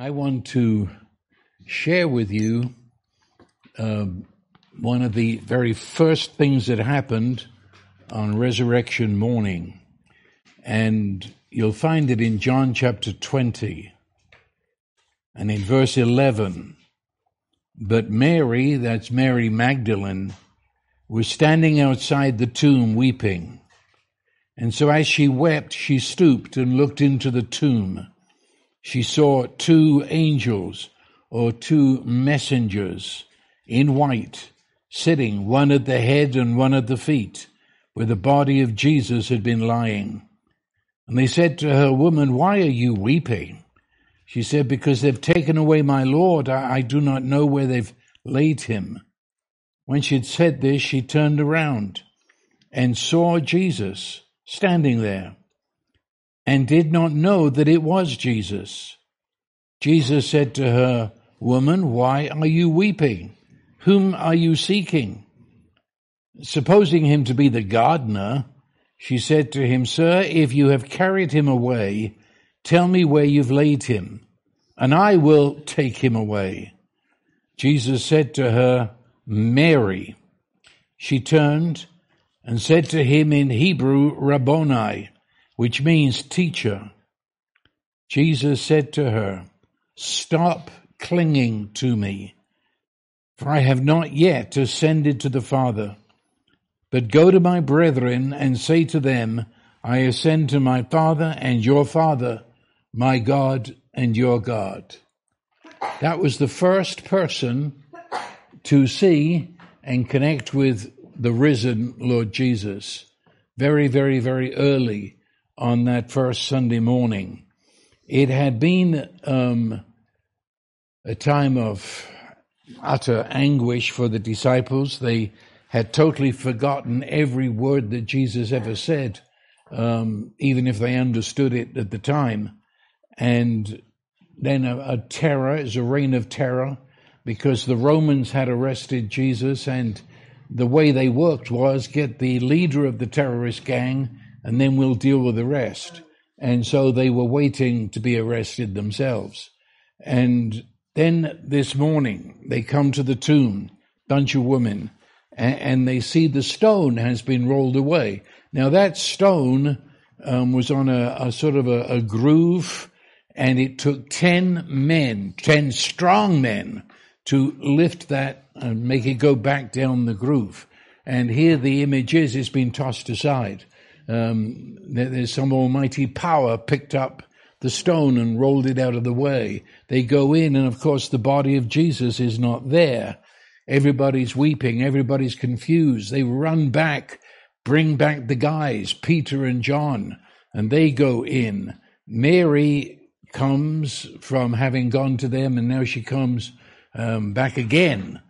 I want to share with you uh, one of the very first things that happened on resurrection morning. And you'll find it in John chapter 20 and in verse 11. But Mary, that's Mary Magdalene, was standing outside the tomb weeping. And so as she wept, she stooped and looked into the tomb she saw two angels or two messengers in white sitting, one at the head and one at the feet, where the body of Jesus had been lying. And they said to her, Woman, why are you weeping? She said, Because they've taken away my Lord. I, I do not know where they've laid him. When she had said this, she turned around and saw Jesus standing there and did not know that it was Jesus. Jesus said to her, Woman, why are you weeping? Whom are you seeking? Supposing him to be the gardener, she said to him, Sir, if you have carried him away, tell me where you've laid him, and I will take him away. Jesus said to her, Mary. She turned and said to him in Hebrew, Rabboni, which means teacher. Jesus said to her, Stop clinging to me, for I have not yet ascended to the Father. But go to my brethren and say to them, I ascend to my Father and your Father, my God and your God. That was the first person to see and connect with the risen Lord Jesus very, very, very early on that first Sunday morning. It had been um, a time of utter anguish for the disciples. They had totally forgotten every word that Jesus ever said, um, even if they understood it at the time. And then a, a terror is a reign of terror because the Romans had arrested Jesus and the way they worked was get the leader of the terrorist gang and then we'll deal with the rest. And so they were waiting to be arrested themselves. And then this morning they come to the tomb, bunch of women, and, and they see the stone has been rolled away. Now that stone um, was on a, a sort of a, a groove, and it took ten men, ten strong men, to lift that and make it go back down the groove. And here the image is, it's been tossed aside um, there's some almighty power picked up the stone and rolled it out of the way. They go in, and of course, the body of Jesus is not there. Everybody's weeping, everybody's confused. They run back, bring back the guys, Peter and John, and they go in. Mary comes from having gone to them, and now she comes um, back again.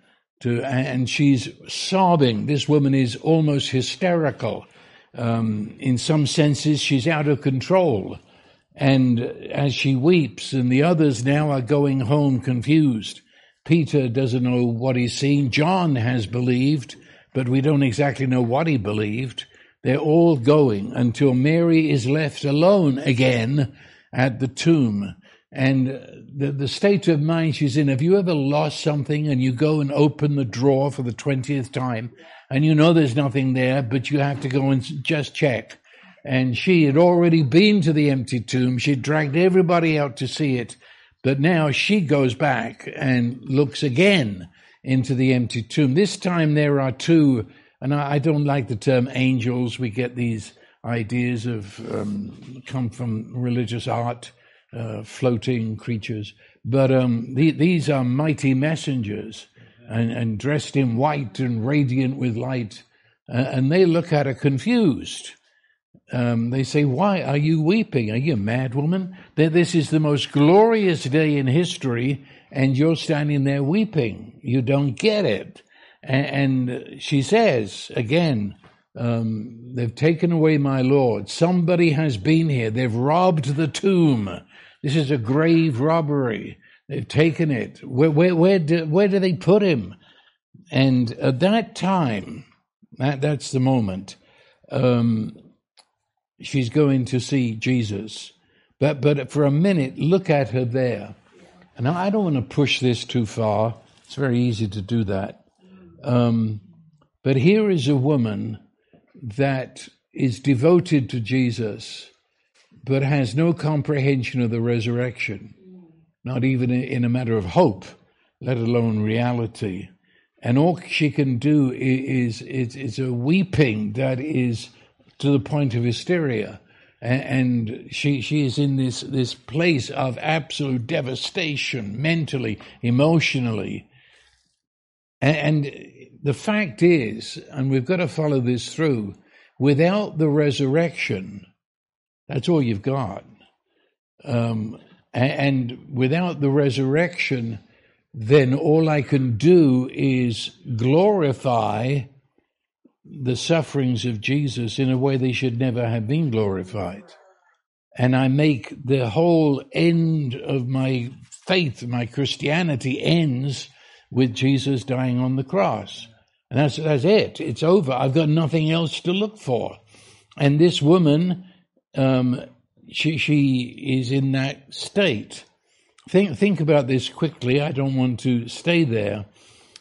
To, and she's sobbing. This woman is almost hysterical um, in some senses, she's out of control. And as she weeps, and the others now are going home confused. Peter doesn't know what he's seen. John has believed, but we don't exactly know what he believed. They're all going until Mary is left alone again at the tomb. And the, the state of mind she's in, have you ever lost something and you go and open the drawer for the 20th time and you know there's nothing there, but you have to go and just check. And she had already been to the empty tomb. She dragged everybody out to see it. But now she goes back and looks again into the empty tomb. This time there are two, and I, I don't like the term angels. We get these ideas of, um, come from religious art, uh, floating creatures. But um, the, these are mighty messengers and, and dressed in white and radiant with light. Uh, and they look at her confused. Um, they say, Why are you weeping? Are you mad woman? This is the most glorious day in history, and you're standing there weeping. You don't get it. And, and she says, again, um, they've taken away my Lord. Somebody has been here. They've robbed the tomb. This is a grave robbery. They've taken it. Where, where, where, do, where do they put him? And at that time, that, that's the moment, um, she's going to see Jesus. But, but for a minute, look at her there. And I don't want to push this too far. It's very easy to do that. Um, but here is a woman that is devoted to Jesus, but has no comprehension of the resurrection, not even in a matter of hope, let alone reality. And all she can do is, is, is a weeping that is to the point of hysteria. And she, she is in this, this place of absolute devastation, mentally, emotionally. And the fact is, and we've got to follow this through, without the resurrection, that's all you've got. Um, and without the resurrection, then all I can do is glorify the sufferings of Jesus in a way they should never have been glorified. And I make the whole end of my faith, my Christianity ends with Jesus dying on the cross. And that's, that's it. It's over. I've got nothing else to look for. And this woman, um, she, she is in that state. Think, think about this quickly. I don't want to stay there.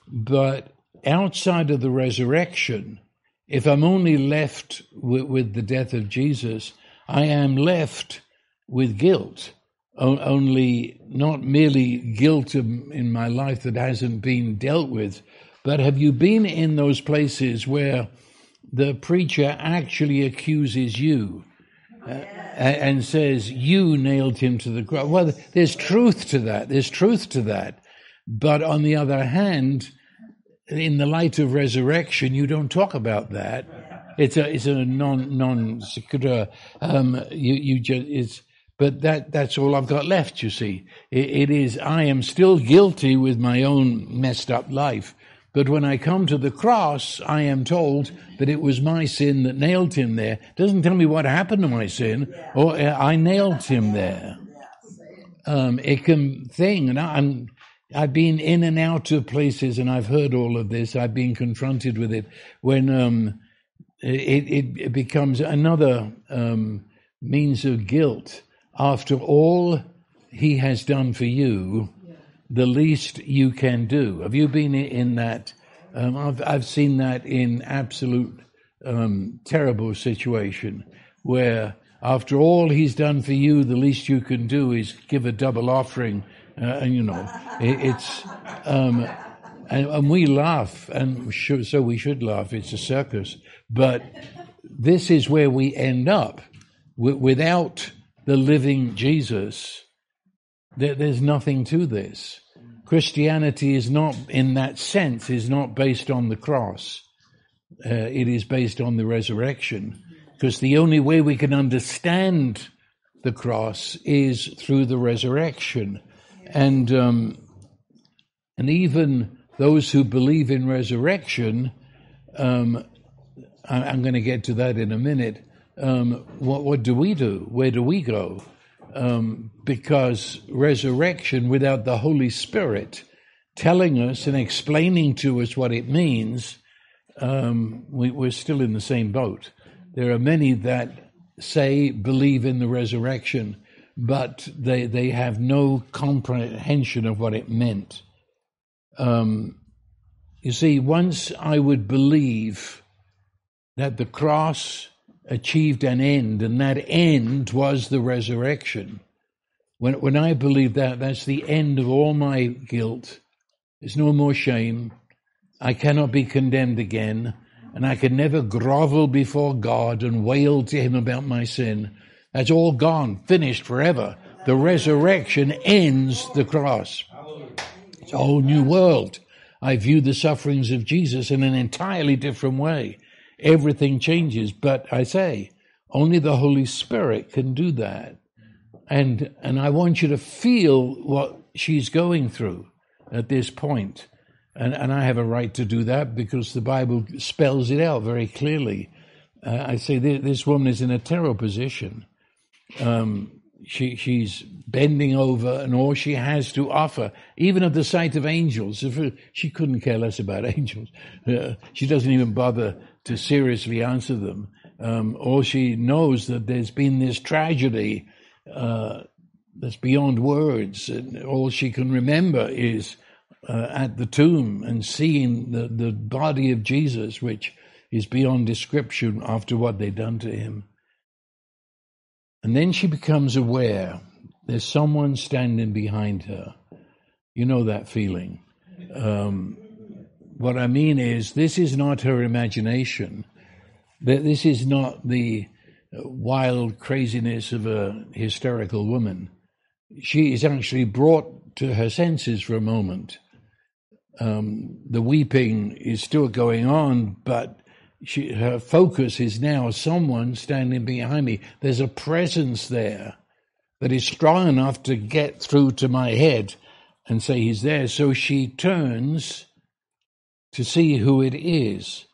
But outside of the resurrection, if I'm only left with, with the death of Jesus, I am left with guilt. O- only not merely guilt in my life that hasn't been dealt with, but have you been in those places where the preacher actually accuses you and says, You nailed him to the cross? Well, there's truth to that. There's truth to that. But on the other hand, in the light of resurrection, you don't talk about that. It's a it's a non non. Um, you you just it's but that that's all I've got left. You see, it, it is I am still guilty with my own messed up life. But when I come to the cross, I am told that it was my sin that nailed him there. It doesn't tell me what happened to my sin, or uh, I nailed him there. Um, it can thing, and I'm I've been in and out of places, and I've heard all of this. I've been confronted with it when um, it, it, it, becomes another um, means of guilt. After all he has done for you, the least you can do. Have you been in that? Um, I've, I've seen that in absolute um, terrible situation where after all he's done for you, the least you can do is give a double offering uh, and you know, it, it's, um, and, and, we laugh, and so we should laugh. It's a circus, but this is where we end up. W- without the living Jesus, there, there's nothing to this. Christianity is not, in that sense, is not based on the cross. Uh, it is based on the resurrection, because the only way we can understand the cross is through the resurrection and um, and even those who believe in resurrection, um, I, am going to get to that in a minute. Um, what what do we do? Where do we go? Um, because resurrection without the Holy Spirit telling us and explaining to us what it means, um, we, we're still in the same boat. There are many that say believe in the resurrection but they they have no comprehension of what it meant. Um, you see, once I would believe that the cross achieved an end, and that end was the resurrection. When when I believe that, that's the end of all my guilt. There's no more shame. I cannot be condemned again, and I can never grovel before God and wail to Him about my sin. That's all gone, finished forever. The resurrection ends the cross. It's a whole new world. I view the sufferings of Jesus in an entirely different way. Everything changes, but I say, only the Holy Spirit can do that. And, and I want you to feel what she's going through at this point. And, and I have a right to do that because the Bible spells it out very clearly. Uh, I say this woman is in a terrible position um, she, she's bending over, and all she has to offer, even at the sight of angels, she couldn't care less about angels, uh, she doesn't even bother to seriously answer them. Um, all she knows that there's been this tragedy, uh, that's beyond words. And all she can remember is uh, at the tomb and seeing the, the body of Jesus, which is beyond description after what they've done to him. And then she becomes aware there's someone standing behind her. You know that feeling. Um, what I mean is, this is not her imagination. This is not the wild craziness of a hysterical woman. She is actually brought to her senses for a moment. Um, the weeping is still going on, but she, her focus is now someone standing behind me. There's a presence there that is strong enough to get through to my head and say he's there. So she turns to see who it is.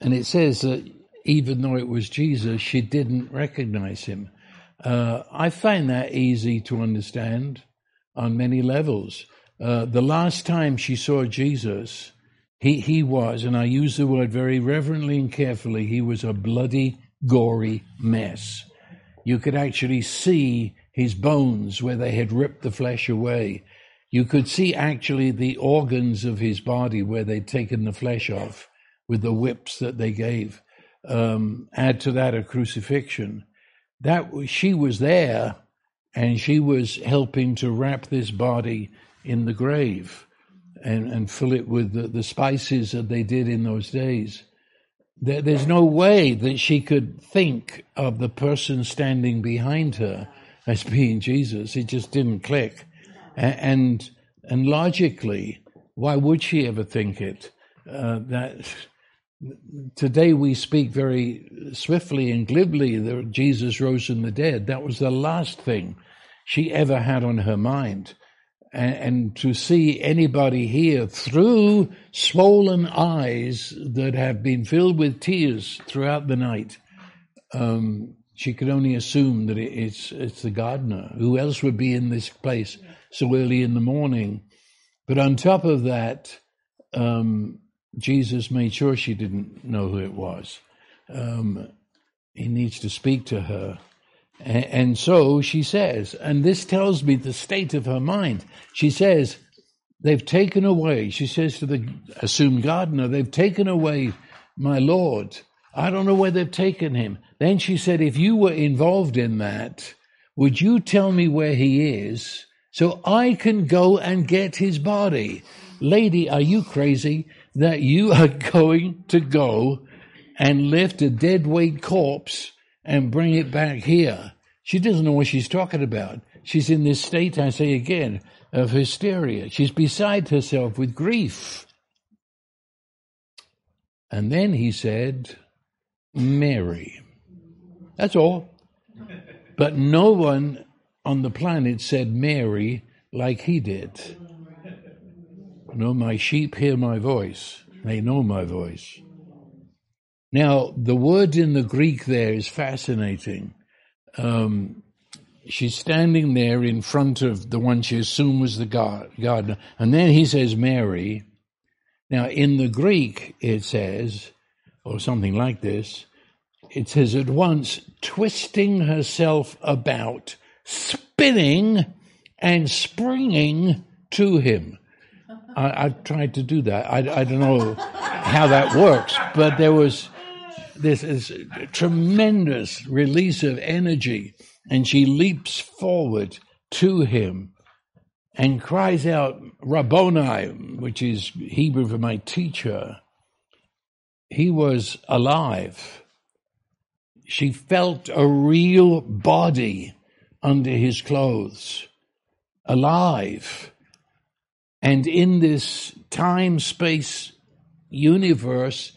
And it says that even though it was Jesus, she didn't recognize him. Uh, I find that easy to understand on many levels. Uh, the last time she saw Jesus, he, he was, and I use the word very reverently and carefully, he was a bloody, gory mess. You could actually see his bones where they had ripped the flesh away. You could see actually the organs of his body where they'd taken the flesh off with the whips that they gave. Um, add to that a crucifixion. That she was there, and she was helping to wrap this body in the grave and, and fill it with the, the spices that they did in those days. There, there's no way that she could think of the person standing behind her as being Jesus. It just didn't click. And, and logically, why would she ever think it? Uh, that today we speak very swiftly and glibly that Jesus rose from the dead. That was the last thing she ever had on her mind. And, and to see anybody here through swollen eyes that have been filled with tears throughout the night, um, she could only assume that it's it's the gardener. Who else would be in this place so early in the morning? But on top of that, um, Jesus made sure she didn't know who it was. Um, he needs to speak to her. And, so she says, and this tells me the state of her mind. She says, They've taken away, she says to the assumed gardener, they've taken away my Lord. I don't know where they've taken him. Then she said, If you were involved in that, would you tell me where he is so I can go and get his body? Lady, are you crazy that you are going to go and lift a dead weight corpse and bring it back here? She doesn't know what she's talking about. She's in this state, I say again, of hysteria. She's beside herself with grief. And then he said, Mary. That's all. But no one on the planet said Mary like he did. No, my sheep hear my voice. They know my voice. Now, the word in the Greek there is fascinating. Um, she's standing there in front of the one she assumed was the gardener. And then he says, Mary. Now, in the Greek, it says, or something like this, it says at once, twisting herself about, spinning and springing to him. I, tried to do that. I, I, don't know how that works, but there was this, this tremendous release of energy, and she leaps forward to him and cries out, Rabboni, which is Hebrew for my teacher. He was alive. She felt a real body under his clothes, alive. And in this time space universe,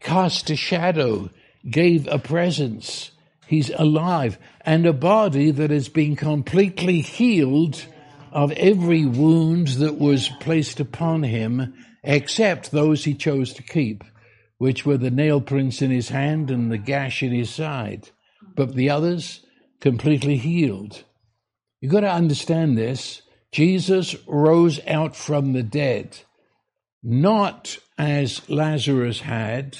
cast a shadow, gave a presence. He's alive and a body that has been completely healed of every wound that was placed upon him, except those he chose to keep which were the nail prints in his hand and the gash in his side, but the others completely healed. You've got to understand this. Jesus rose out from the dead, not as Lazarus had,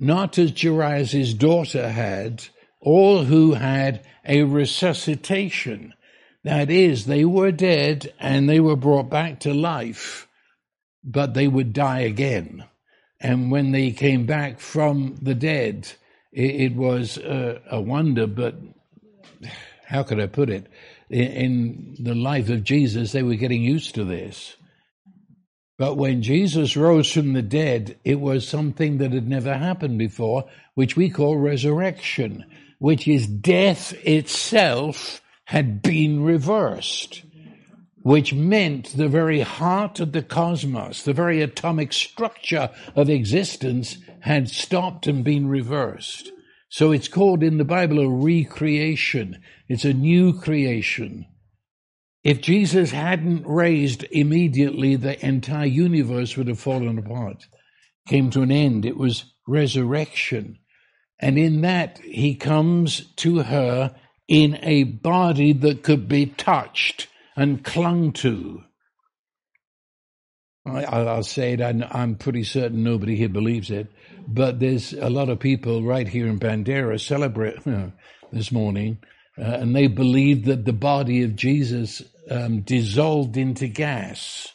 not as Jairus' daughter had, all who had a resuscitation. That is, they were dead and they were brought back to life, but they would die again. And when they came back from the dead, it, it was a, a, wonder, but how could I put it? In, in the life of Jesus, they were getting used to this. But when Jesus rose from the dead, it was something that had never happened before, which we call resurrection, which is death itself had been reversed, which meant the very heart of the cosmos, the very atomic structure of existence had stopped and been reversed. So it's called in the Bible a recreation. It's a new creation. If Jesus hadn't raised immediately, the entire universe would have fallen apart, came to an end. It was resurrection. And in that, he comes to her in a body that could be touched and clung to. I, will say it, I'm pretty certain nobody here believes it, but there's a lot of people right here in Bandera celebrate this morning uh, and they believed that the body of Jesus um, dissolved into gas.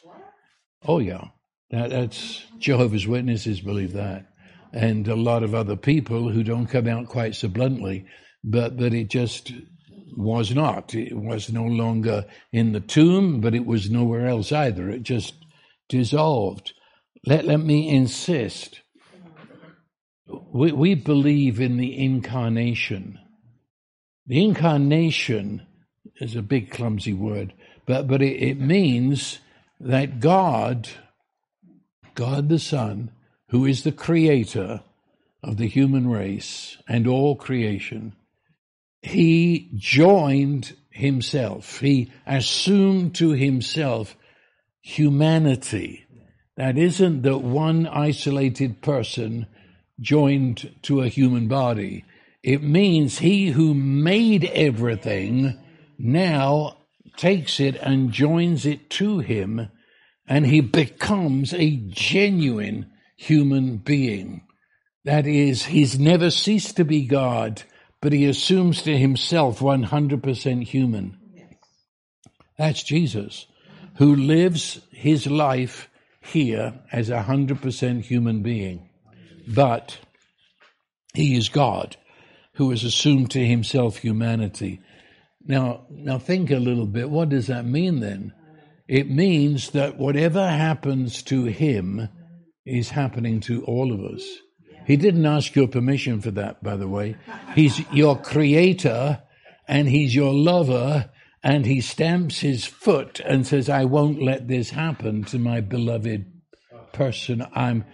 Oh, yeah. That, that's Jehovah's Witnesses believe that. And a lot of other people who don't come out quite so bluntly, but that it just was not. It was no longer in the tomb, but it was nowhere else either. It just dissolved. Let, let me insist. We, we believe in the incarnation. The incarnation is a big, clumsy word, but, but it, it means that God, God the Son, who is the creator of the human race and all creation, he joined himself. He assumed to himself humanity. That isn't that one isolated person joined to a human body. It means he who made everything now takes it and joins it to him, and he becomes a genuine human being. That is, he's never ceased to be God, but he assumes to himself 100% human. That's Jesus, who lives his life here as a 100% human being. But he is God who has assumed to himself humanity. Now, now think a little bit. What does that mean then? It means that whatever happens to him is happening to all of us. He didn't ask your permission for that, by the way. He's your creator and he's your lover and he stamps his foot and says, I won't let this happen to my beloved person. I'm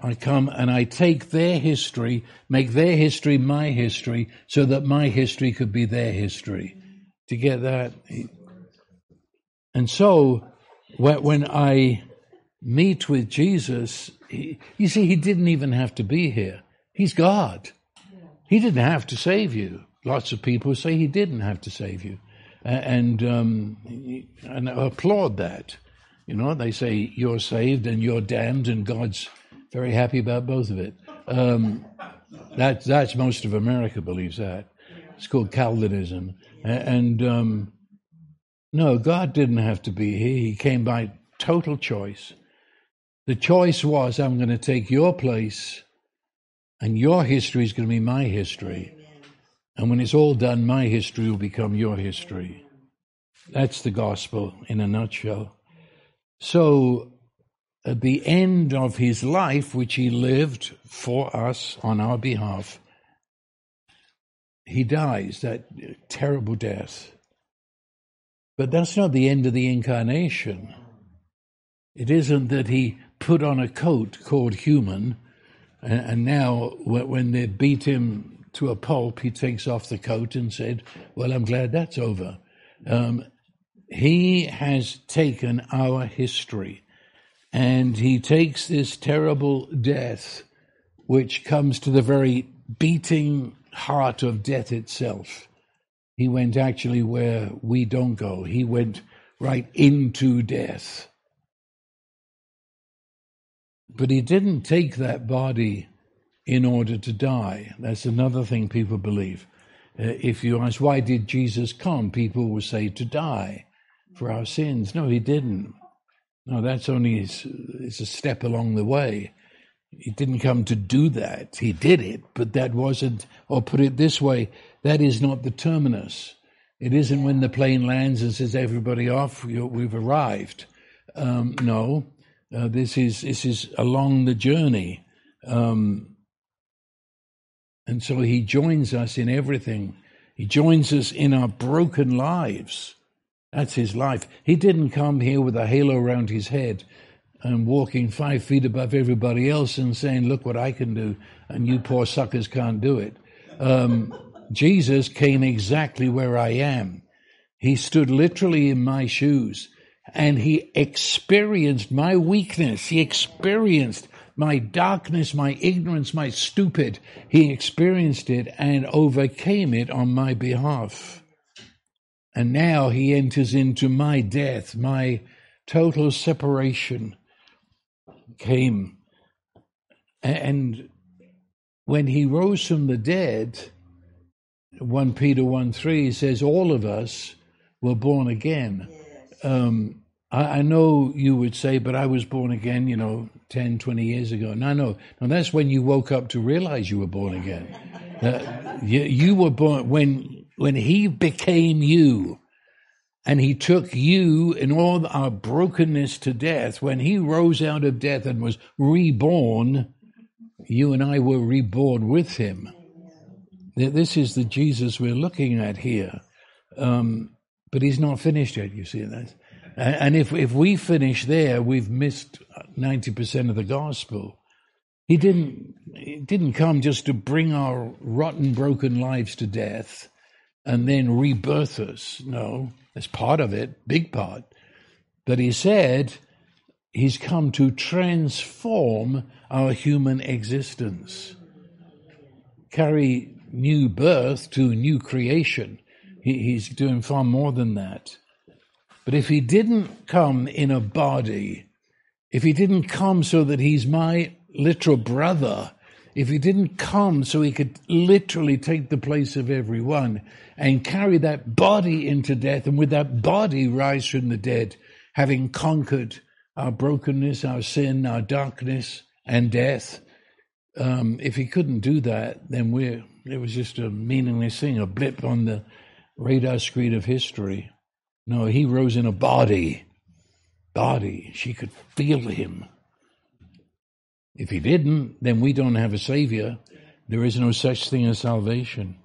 I come and I take their history, make their history my history, so that my history could be their history. To get that? And so, when I meet with Jesus, he, you see, he didn't even have to be here. He's God. He didn't have to save you. Lots of people say he didn't have to save you. And, um, and I applaud that. You know, they say you're saved and you're damned and God's very happy about both of it. Um, that, that's most of America believes that. It's called Calvinism. And um, no, God didn't have to be here. He came by total choice. The choice was I'm going to take your place, and your history is going to be my history. And when it's all done, my history will become your history. That's the gospel in a nutshell. So at the end of his life, which he lived for us on our behalf, he dies that terrible death. But that's not the end of the incarnation. It isn't that he put on a coat called human, and, and now when they beat him to a pulp, he takes off the coat and said, Well, I'm glad that's over. Um, he has taken our history and he takes this terrible death, which comes to the very beating heart of death itself. He went actually where we don't go. He went right into death. But he didn't take that body in order to die. That's another thing people believe. Uh, if you ask, why did Jesus come? People will say, to die for our sins. No, he didn't. No, that's only it's a step along the way. He didn't come to do that. He did it, but that wasn't, or put it this way, that is not the terminus. It isn't when the plane lands and says, everybody off, we've arrived. Um, no, uh, this is this is along the journey, um, and so he joins us in everything. He joins us in our broken lives. That's his life. He didn't come here with a halo around his head and walking five feet above everybody else and saying, "Look what I can do," and you poor suckers can't do it. Um, Jesus came exactly where I am. He stood literally in my shoes and he experienced my weakness. He experienced my darkness, my ignorance, my stupid. He experienced it and overcame it on my behalf. And now he enters into my death, my total separation came. And when he rose from the dead, 1 Peter 1 3 says, All of us were born again. Um, I, I, know you would say, but I was born again, you know, 10, 20 years ago. No, no, no, that's when you woke up to realize you were born again. Uh, you, you were born when, when he became you and he took you and all our brokenness to death. When he rose out of death and was reborn, you and I were reborn with him. This is the Jesus we're looking at here. Um, but he's not finished yet, you see that. And if, if we finish there, we've missed 90% of the gospel. He didn't, he didn't come just to bring our rotten, broken lives to death and then rebirth us. No, that's part of it, big part. But he said he's come to transform our human existence, carry new birth to new creation. He, he's doing far more than that. But if he didn't come in a body, if he didn't come so that he's my literal brother, if he didn't come so he could literally take the place of everyone and carry that body into death and with that body rise from the dead, having conquered our brokenness, our sin, our darkness and death, um, if he couldn't do that, then we're, it was just a meaningless thing, a blip on the radar screen of history. No, he rose in a body. Body. She could feel him. If he didn't, then we don't have a savior. There is no such thing as salvation.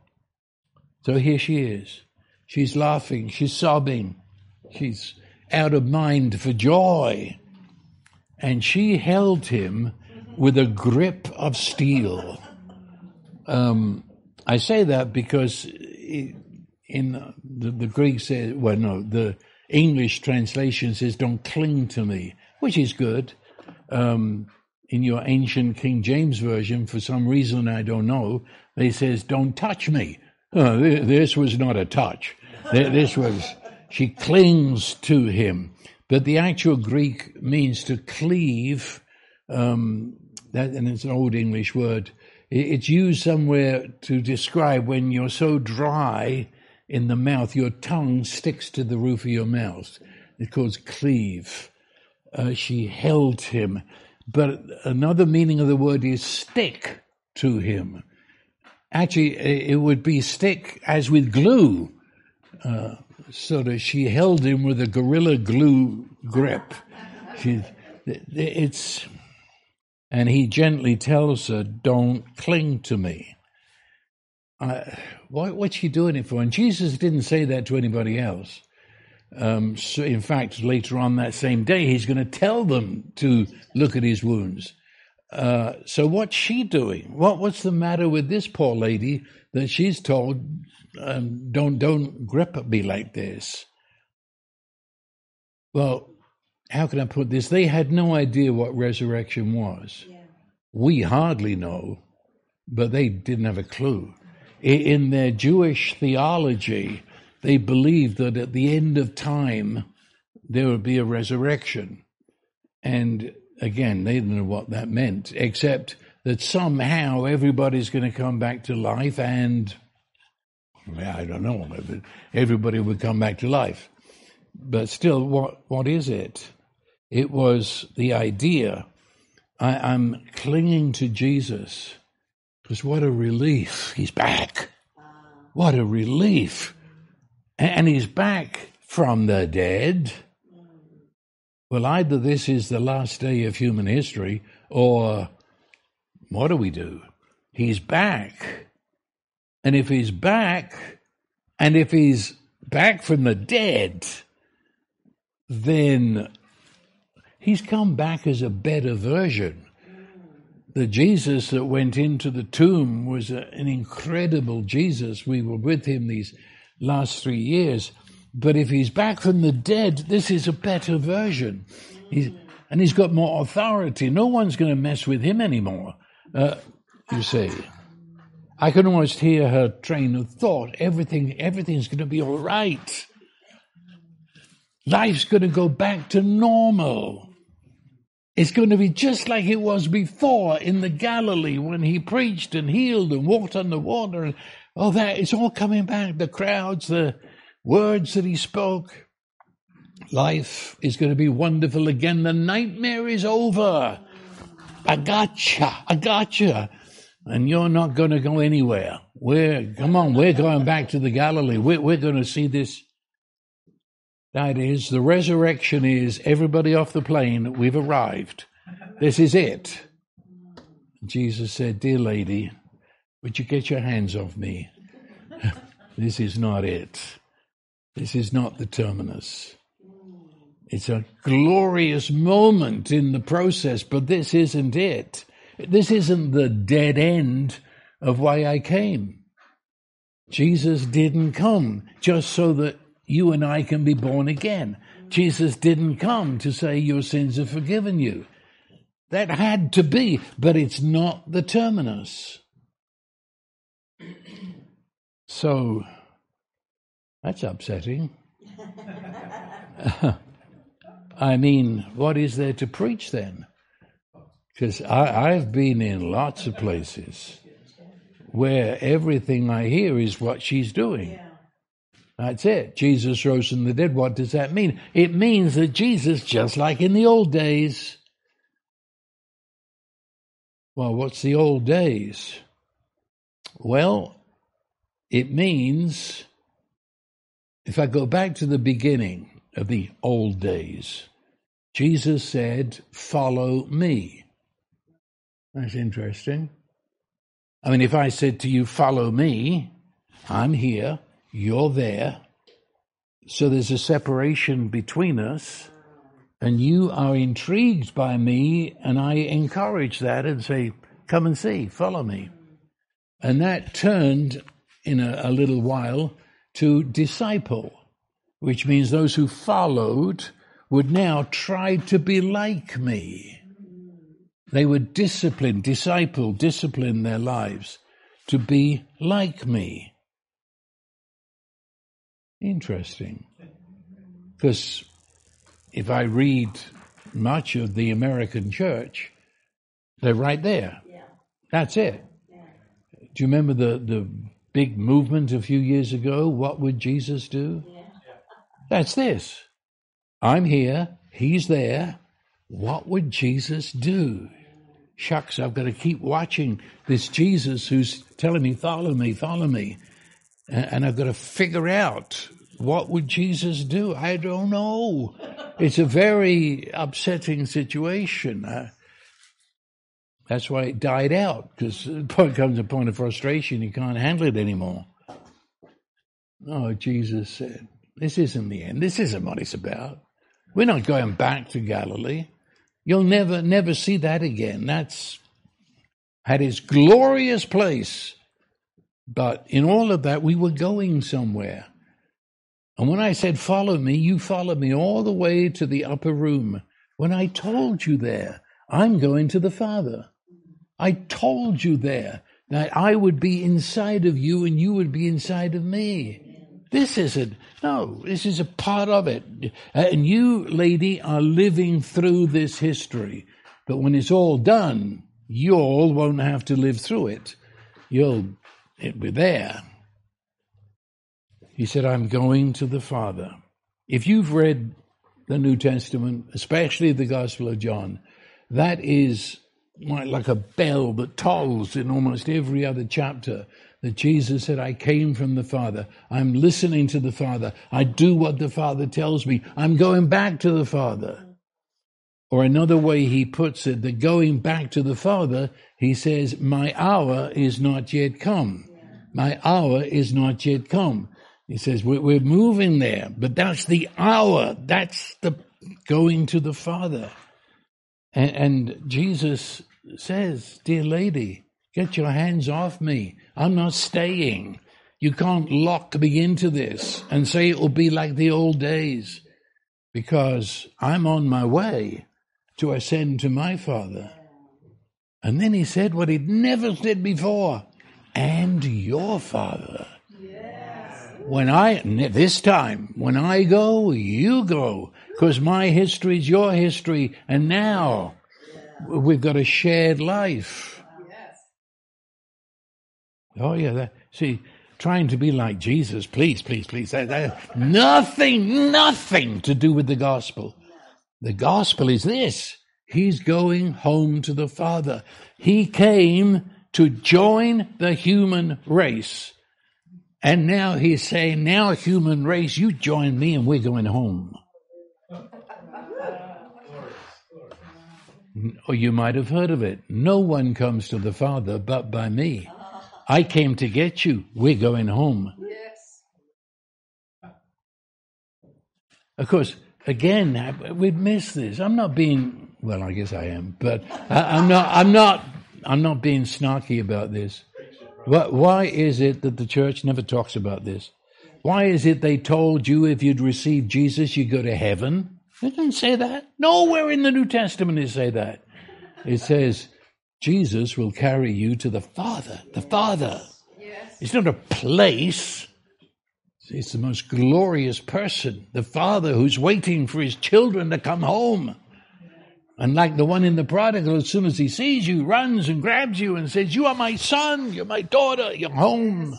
So here she is. She's laughing. She's sobbing. She's out of mind for joy. And she held him with a grip of steel. Um, I say that because in the, the Greek says, well, no, the English translation says, don't cling to me, which is good. Um, in your ancient King James version, for some reason I don't know, they says, don't touch me. Oh, this was not a touch. This was, she clings to him. But the actual Greek means to cleave, um, that, and it's an old English word. It's used somewhere to describe when you're so dry in the mouth, your tongue sticks to the roof of your mouth. It's called cleave. Uh, she held him. But another meaning of the word is stick to him. Actually, it would be stick as with glue. Uh, so that she held him with a gorilla glue grip. She, it's, and he gently tells her, "Don't cling to me." what, what's she doing it for? And Jesus didn't say that to anybody else. Um, so in fact, later on that same day, he's going to tell them to look at his wounds. Uh, so what's she doing? What what's the matter with this poor lady that she's told, um, "Don't don't grip me like this"? Well, how can I put this? They had no idea what resurrection was. Yeah. We hardly know, but they didn't have a clue in their Jewish theology, they believed that at the end of time, there would be a resurrection. And again, they didn't know what that meant, except that somehow everybody's going to come back to life and I don't know. Everybody would come back to life. But still, what, what is it? It was the idea I, I'm clinging to Jesus because what a relief. He's back. What a relief. And he's back from the dead. Well, either this is the last day of human history, or what do we do? He's back. And if he's back, and if he's back from the dead, then he's come back as a better version. The Jesus that went into the tomb was an incredible Jesus. We were with him these last three years. But if he's back from the dead, this is a better version. He's, and he's got more authority. No one's going to mess with him anymore. Uh, you see, I can almost hear her train of thought. Everything, everything's going to be all right. Life's going to go back to normal. It's going to be just like it was before in the Galilee when he preached and healed and walked on the water. All that, it's all coming back. The crowds, the words that he spoke. Life is going to be wonderful again. The nightmare is over. I gotcha. I gotcha. And you're not going to go anywhere. We're, come on, we're going back to the Galilee. We're, we're going to see this that is, the resurrection is everybody off the plane, we've arrived. This is it. Jesus said, Dear lady, would you get your hands off me? this is not it. This is not the terminus. It's a glorious moment in the process, but this isn't it. This isn't the dead end of why I came. Jesus didn't come just so that you and I can be born again. Jesus didn't come to say your sins are forgiven you. That had to be, but it's not the terminus. So that's upsetting. I mean, what is there to preach then? Because I've been in lots of places where everything I hear is what she's doing. That's it. Jesus rose from the dead. What does that mean? It means that Jesus, just like in the old days, well, what's the old days? Well, it means, if I go back to the beginning of the old days, Jesus said, Follow me. That's interesting. I mean, if I said to you, Follow me, I'm here, you're there. So there's a separation between us. And you are intrigued by me, and I encourage that and say, Come and see, follow me. And that turned in a, a little while to disciple, which means those who followed would now try to be like me. They would discipline, disciple, discipline their lives to be like me. Interesting. Because if I read much of the American church, they're right there. Yeah. That's it. Yeah. Do you remember the, the big movement a few years ago? What would Jesus do? Yeah. That's this. I'm here, he's there. What would Jesus do? Shucks, I've got to keep watching this Jesus who's telling me, follow me, follow me. And I've got to figure out what would Jesus do? I don't know. It's a very upsetting situation. Uh, that's why it died out, because it comes a point of frustration, you can't handle it anymore. Oh, Jesus said, This isn't the end. This isn't what it's about. We're not going back to Galilee. You'll never, never see that again. That's had its glorious place. But in all of that, we were going somewhere. And when I said, Follow me, you followed me all the way to the upper room. When I told you there, I'm going to the Father. I told you there that I would be inside of you and you would be inside of me. This isn't, no, this is a part of it. And you, lady, are living through this history. But when it's all done, you all won't have to live through it. You'll, it'll be there. He said, I'm going to the Father. If you've read the New Testament, especially the Gospel of John, that is like a bell that tolls in almost every other chapter that Jesus said, I came from the Father. I'm listening to the Father. I do what the Father tells me. I'm going back to the Father. Or another way he puts it, that going back to the Father, he says, My hour is not yet come. My hour is not yet come. He says, We're moving there, but that's the hour. That's the going to the Father. And, and Jesus says, Dear lady, get your hands off me. I'm not staying. You can't lock me into this and say it will be like the old days because I'm on my way to ascend to my Father. And then he said what he'd never said before and your Father. When I, this time, when I go, you go, because my history is your history, and now we've got a shared life. Oh, yeah, that, see, trying to be like Jesus, please, please, please, that, that, nothing, nothing to do with the gospel. The gospel is this. He's going home to the Father. He came to join the human race. And now he's saying, now human race, you join me and we're going home. Or you might have heard of it. No one comes to the Father but by me. I came to get you. We're going home. Yes. Of course, again, we've missed this. I'm not being, well, I guess I am, but I, am not, I'm not, I'm not being snarky about this. Why is it that the church never talks about this? Why is it they told you if you'd receive Jesus, you'd go to heaven? It didn't say that. Nowhere in the New Testament it say that. It says, Jesus will carry you to the Father. The Father. Yes. It's not a place. It's the most glorious person, the father who's waiting for his children to come home. And like the one in the prodigal, as soon as he sees you, runs and grabs you and says, You are my son, you're my daughter, you're home.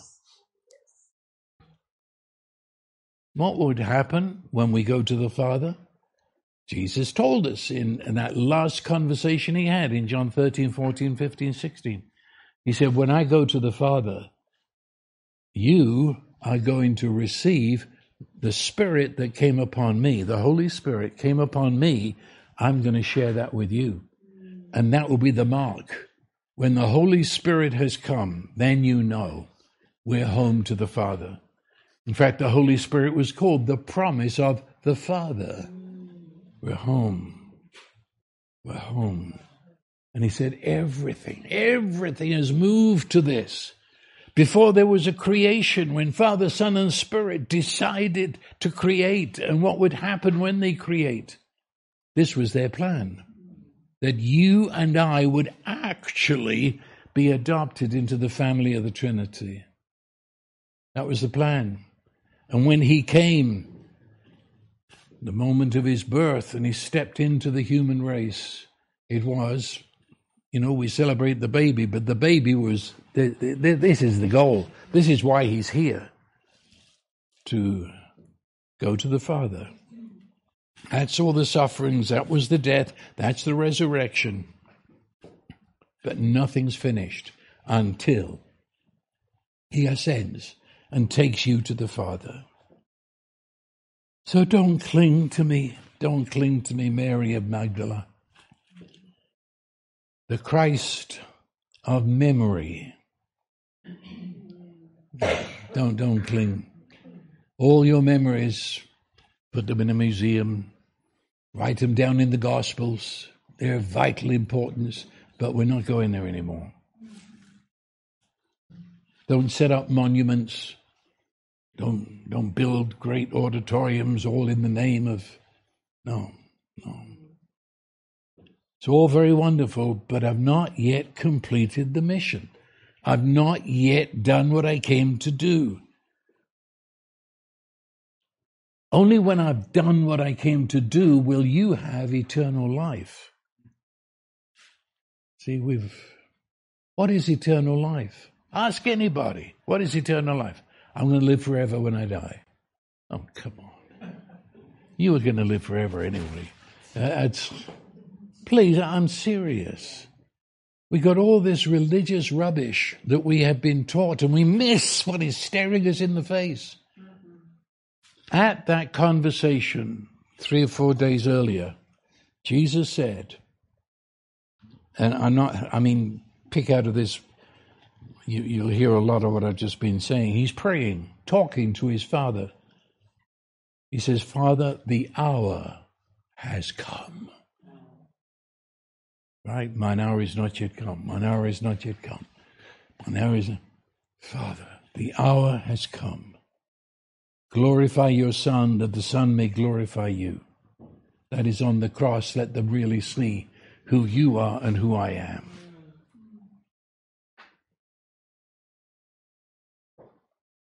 What would happen when we go to the Father? Jesus told us in, in, that last conversation he had in John 13, 14, 15, 16. He said, When I go to the Father, you are going to receive the Spirit that came upon me, the Holy Spirit came upon me. I'm going to share that with you. And that will be the mark. When the Holy Spirit has come, then you know we're home to the Father. In fact, the Holy Spirit was called the promise of the Father. We're home. We're home. And he said, everything, everything has moved to this. Before there was a creation, when Father, Son, and Spirit decided to create and what would happen when they create, this was their plan. That you and I would actually be adopted into the family of the Trinity. That was the plan. And when he came, the moment of his birth, and he stepped into the human race, it was you know, we celebrate the baby, but the baby was, this is the goal. This is why he's here to go to the Father. That's all the sufferings. That was the death. That's the resurrection. But nothing's finished until he ascends and takes you to the Father. So don't cling to me. Don't cling to me, Mary of Magdala the Christ of memory. Don't don't cling. All your memories, put them in a museum, write them down in the Gospels. They're of vital importance, but we're not going there anymore. Don't set up monuments. Don't don't build great auditoriums all in the name of no, no. It's all very wonderful, but I've not yet completed the mission. I've not yet done what I came to do. Only when I've done what I came to do will you have eternal life. See, we've. What is eternal life? Ask anybody. What is eternal life? I'm going to live forever when I die. Oh, come on. You were going to live forever anyway. Uh, please, I'm serious. We got all this religious rubbish that we have been taught, and we miss what is staring us in the face. At that conversation, three or four days earlier, Jesus said, and I'm not, I mean, pick out of this, you, you'll hear a lot of what I've just been saying. He's praying, talking to his Father. He says, Father, the hour has come. Right? Mine hour is not yet come. Mine hour is not yet come. Mine hour is. Father, the hour has come. Glorify your Son, that the Son may glorify you. That is on the cross. Let them really see who you are and who I am.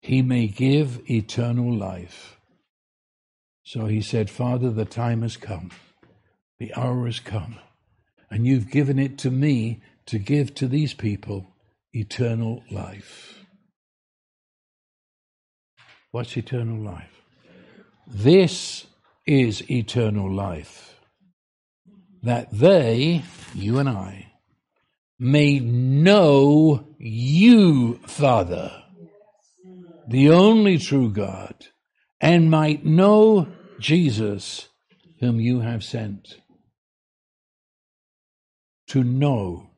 He may give eternal life. So he said, Father, the time has come. The hour has come and you've given it to me to give to these people eternal life. What's eternal life? This is eternal life. That they, you and I, may know you, Father, the only true God, and might know Jesus, whom you have sent to know.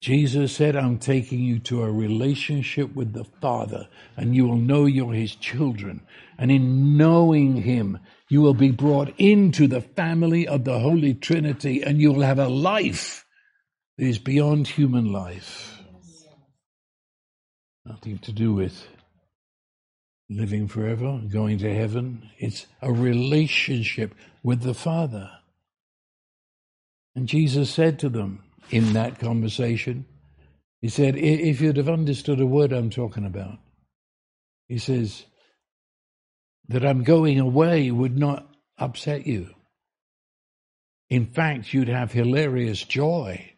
Jesus said, I'm taking you to a relationship with the Father, and you will know you're His children. And in knowing Him, you will be brought into the family of the Holy Trinity, and you will have a life that is beyond human life. Nothing to do with living forever, going to heaven. It's a relationship with the Father. And Jesus said to them in that conversation, He said, if you'd have understood a word I'm talking about, He says, that I'm going away would not upset you. In fact, you'd have hilarious joy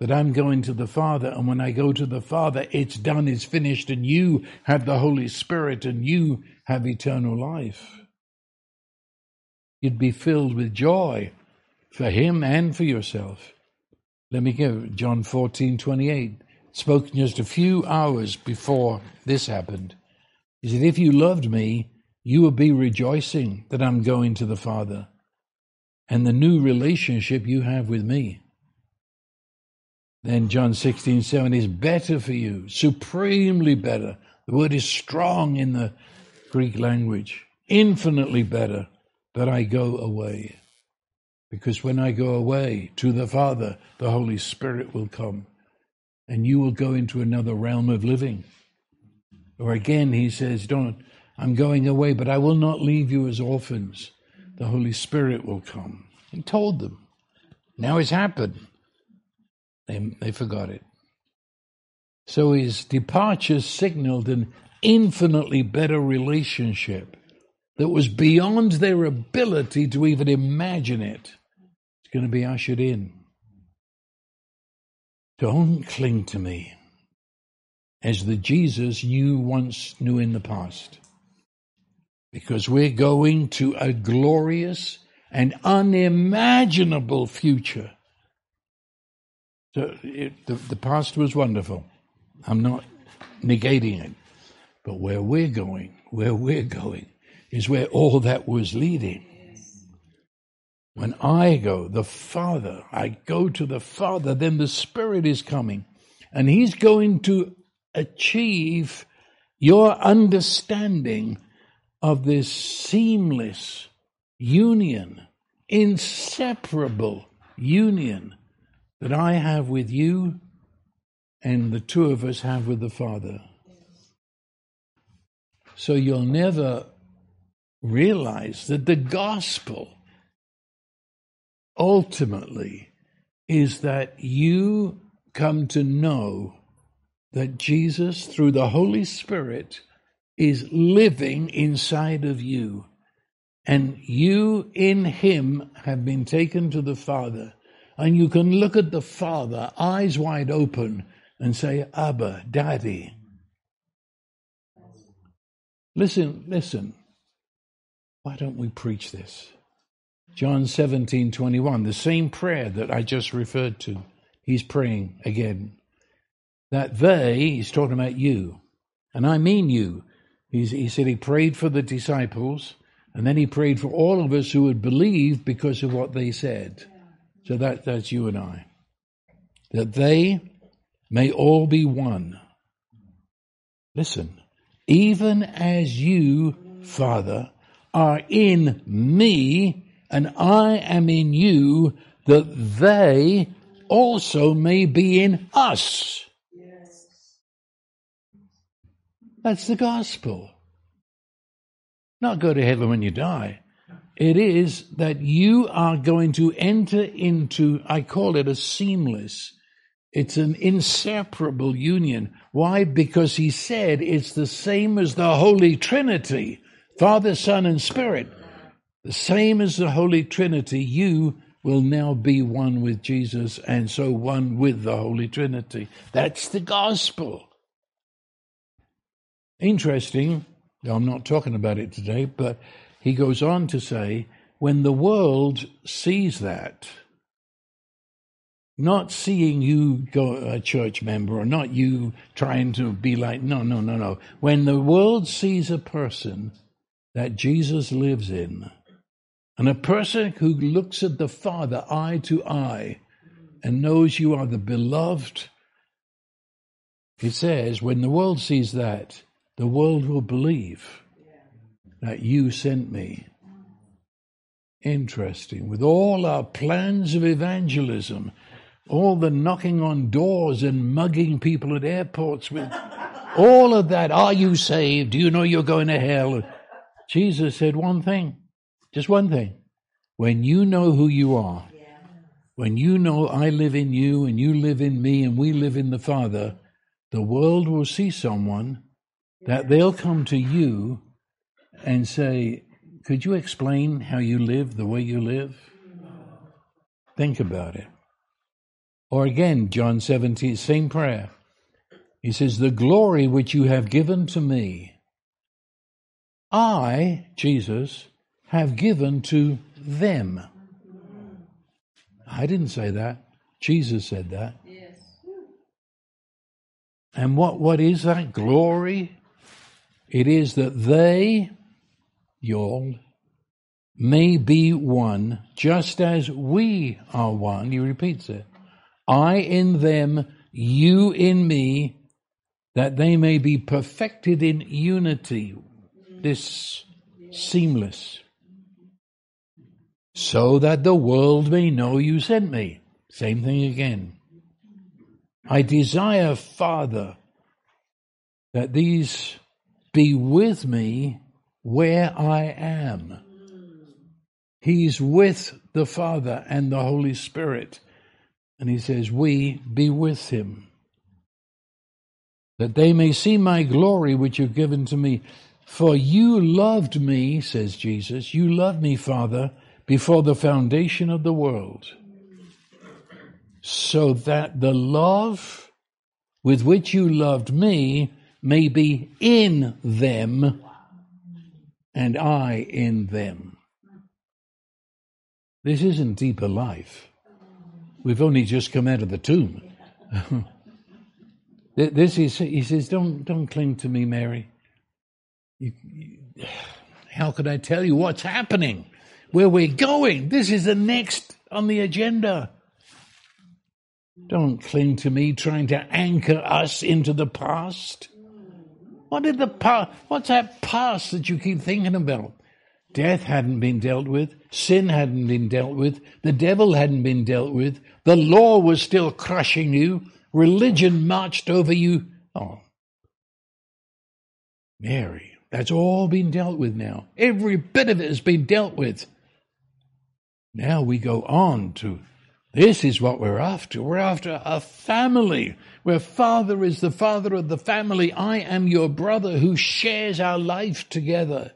that I'm going to the Father, and when I go to the Father, it's done, it's finished, and you have the Holy Spirit, and you have eternal life. You'd be filled with joy for him and for yourself. Let me give John 14, 28, spoken just a few hours before this happened. He said, If you loved me, you would be rejoicing that I'm going to the Father and the new relationship you have with me. Then John 16, 7 is better for you, supremely better. The word is strong in the Greek language, infinitely better that I go away. Because when I go away to the Father, the Holy Spirit will come and you will go into another realm of living. Or again, he says, Don't, I'm going away, but I will not leave you as orphans. The Holy Spirit will come. He told them. Now it's happened. They, they forgot it. So his departure signaled an infinitely better relationship that was beyond their ability to even imagine it It's going to be ushered in. Don't cling to me as the Jesus you once knew in the past. Because we're going to a glorious and unimaginable future. So it, the, the past was wonderful. I'm not negating it. But where we're going, where we're going, is where all that was leading. When I go, the Father, I go to the Father, then the Spirit is coming. And He's going to achieve your understanding of this seamless union, inseparable union that I have with you and the two of us have with the Father. So you'll never realize that the gospel ultimately is that you come to know that Jesus, through the Holy Spirit, is living inside of you. And you in Him have been taken to the Father. And you can look at the Father, eyes wide open, and say, Abba, Daddy. Listen, listen. Why don't we preach this? John 17, 21, the same prayer that I just referred to. He's praying again. That they, he's talking about you, and I mean you. He's, he said he prayed for the disciples, and then he prayed for all of us who would believe because of what they said. So that, that's you and I. That they may all be one. Listen, even as you, Father, are in me, and I am in you, that they also may be in us. Yes. That's the gospel. Not go to heaven when you die. It is that you are going to enter into, I call it a seamless, it's an inseparable union. Why? Because he said it's the same as the Holy Trinity Father, Son, and Spirit. The same as the Holy Trinity, you will now be one with Jesus and so one with the Holy Trinity. That's the gospel. Interesting, I'm not talking about it today, but he goes on to say, when the world sees that, not seeing you go a church member or not you trying to be like, no, no, no, no. When the world sees a person that Jesus lives in, and a person who looks at the Father eye to eye and knows you are the beloved, he says, when the world sees that, the world will believe that you sent me. Interesting. With all our plans of evangelism, all the knocking on doors and mugging people at airports with all of that, are you saved? Do you know you're going to hell? Jesus said one thing, just one thing. When you know who you are, when you know I live in you and you live in me and we live in the Father, the world will see someone that they'll come to you and say, Could you explain how you live the way you live? Think about it. Or again, John 17, same prayer. He says, The glory which you have given to me, I, Jesus, have given to them. I didn't say that. Jesus said that. Yes. And what, what is that glory? It is that they, y'all, may be one, just as we are one. He repeats it. I in them, you in me, that they may be perfected in unity. This seamless. So that the world may know you sent me. Same thing again. I desire, Father, that these be with me where I am. He's with the Father and the Holy Spirit. And he says, We be with him. That they may see my glory which you've given to me. For you loved me, says Jesus, you loved me, Father, before the foundation of the world. So that the love with which you loved me may be in them and I in them. This isn't deeper life. We've only just come out of the tomb. this is, he says, don't, don't cling to me, Mary. You, you, how could I tell you what's happening? Where we're going? This is the next on the agenda. Don't cling to me trying to anchor us into the past. What did the past, what's that past that you keep thinking about? Death hadn't been dealt with. Sin hadn't been dealt with. The devil hadn't been dealt with. The law was still crushing you. Religion marched over you. Oh. Mary, that's all been dealt with now. Every bit of it has been dealt with. Now we go on to this is what we're after. We're after a family where father is the father of the family. I am your brother who shares our life together.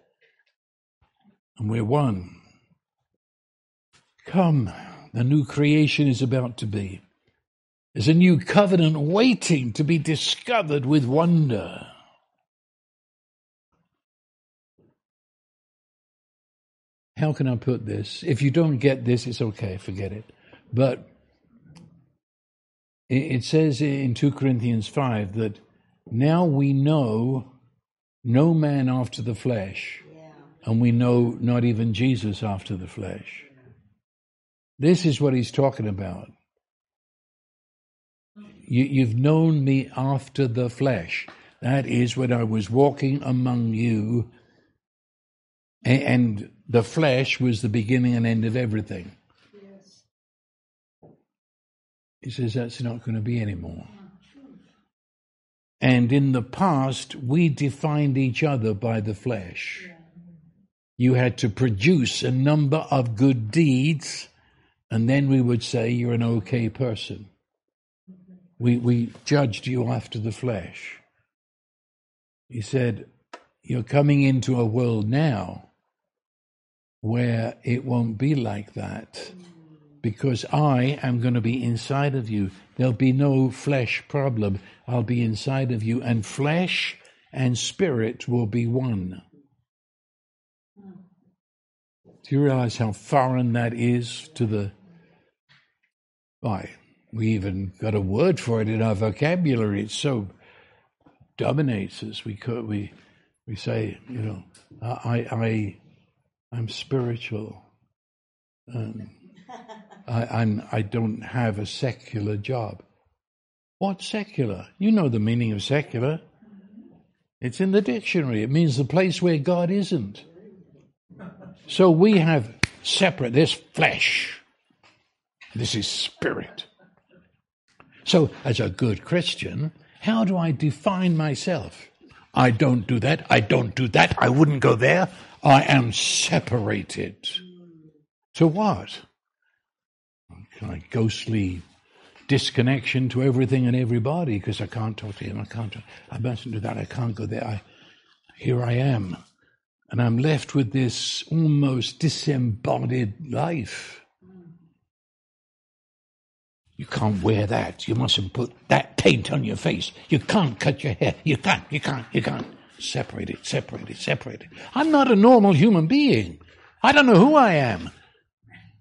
And we're one. Come, the new creation is about to be. There's a new covenant waiting to be discovered with wonder. How can I put this? If you don't get this, it's okay, forget it. But it says in 2 Corinthians 5 that now we know no man after the flesh, yeah. and we know not even Jesus after the flesh. This is what he's talking about. You, have known me after the flesh. That is when I was walking among you, and the flesh was the beginning and end of everything. He says that's not going to be anymore. And in the past, we defined each other by the flesh. You had to produce a number of good deeds, and then we would say you're an okay person. We, we judged you after the flesh. He said, You're coming into a world now where it won't be like that because I am going to be inside of you. There'll be no flesh problem. I'll be inside of you, and flesh and spirit will be one. Do you realize how foreign that is to the. Why, we even got a word for it in our vocabulary. It so dominates us. We could, we we say, you know, I I I'm spiritual. Um, I, I don't have a secular job. What secular? You know the meaning of secular. It's in the dictionary. It means the place where God isn't. So we have separate this flesh. This is spirit. So, as a good Christian, how do I define myself? I don't do that. I don't do that. I wouldn't go there. I am separated. To what? Kind of ghostly disconnection to everything and everybody because I can't talk to him. I can't. I mustn't do that. I can't go there. I, here I am, and I'm left with this almost disembodied life. You can't wear that. You mustn't put that paint on your face. You can't cut your hair. You can't. You can't. You can't. Separate it. Separate it. Separate it. I'm not a normal human being. I don't know who I am.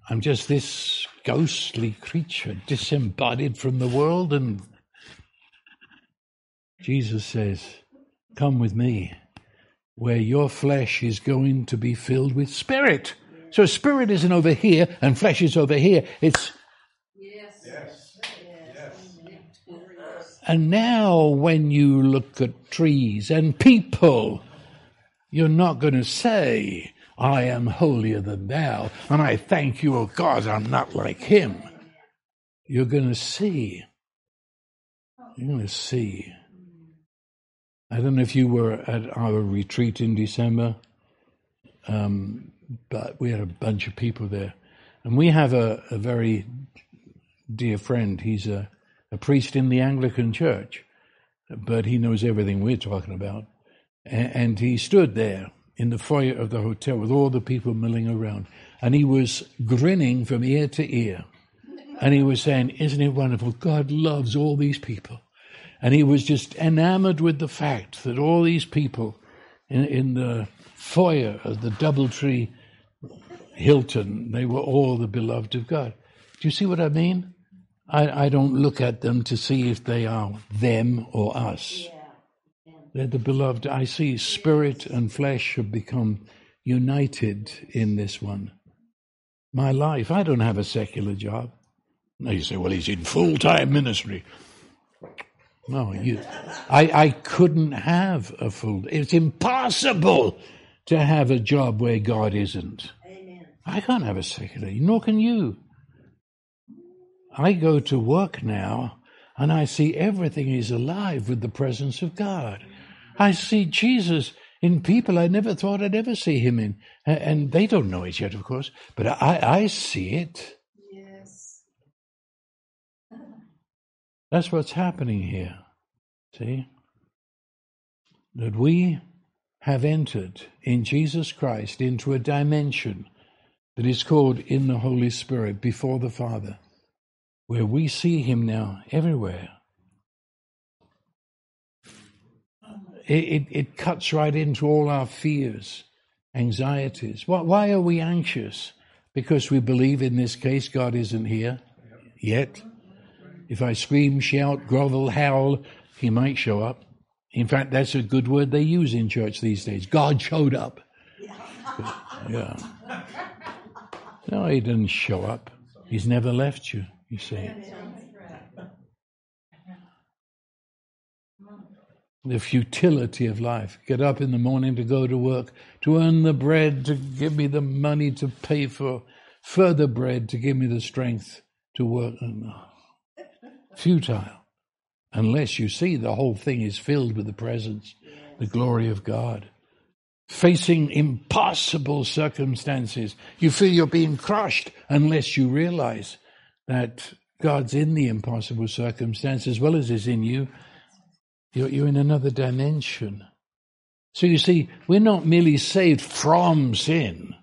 I'm just this ghostly creature disembodied from the world. And Jesus says, Come with me, where your flesh is going to be filled with spirit. So spirit isn't over here and flesh is over here. It's. Yes. Yes. yes. And now, when you look at trees and people, you're not going to say, I am holier than thou, and I thank you, O oh God, I'm not like him. You're going to see. You're going to see. I don't know if you were at our retreat in December, um, but we had a bunch of people there. And we have a, a very dear friend. He's a, a priest in the Anglican Church, but he knows everything we're talking about. And, and he stood there in the foyer of the hotel with all the people milling around. And he was grinning from ear to ear. And he was saying, Isn't it wonderful? God loves all these people. And he was just enamored with the fact that all these people in, in the foyer of the Doubletree Hilton, they were all the beloved of God. Do you see what I mean? I, I don't look at them to see if they are them or us. Yeah. They're the beloved. I see spirit and flesh have become united in this one. My life, I don't have a secular job. Now you say, well, he's in full time ministry. No, you, I, I couldn't have a full. It's impossible to have a job where God isn't. Amen. I can't have a secular, nor can you. I go to work now and I see everything is alive with the presence of God. I see Jesus in people I never thought I'd ever see him in. And they don't know it yet, of course, but I, I see it. Yes. That's what's happening here. See? That we have entered in Jesus Christ into a dimension that is called in the Holy Spirit before the Father, where we see him now everywhere. It, it, it cuts right into all our fears anxieties. Why are we anxious? Because we believe in this case God isn't here yet. If I scream, shout, grovel, howl, he might show up. In fact, that's a good word they use in church these days. God showed up. Yeah. No, he didn't show up. He's never left you, you see. The futility of life. Get up in the morning to go to work, to earn the bread, to give me the money to pay for further bread, to give me the strength to work. Futile. Unless you see the whole thing is filled with the presence, the glory of God facing impossible circumstances. You feel you're being crushed unless you realize that God's in the impossible circumstance as well as is in you. You're, you're in another dimension. So you see, we're not merely saved from sin.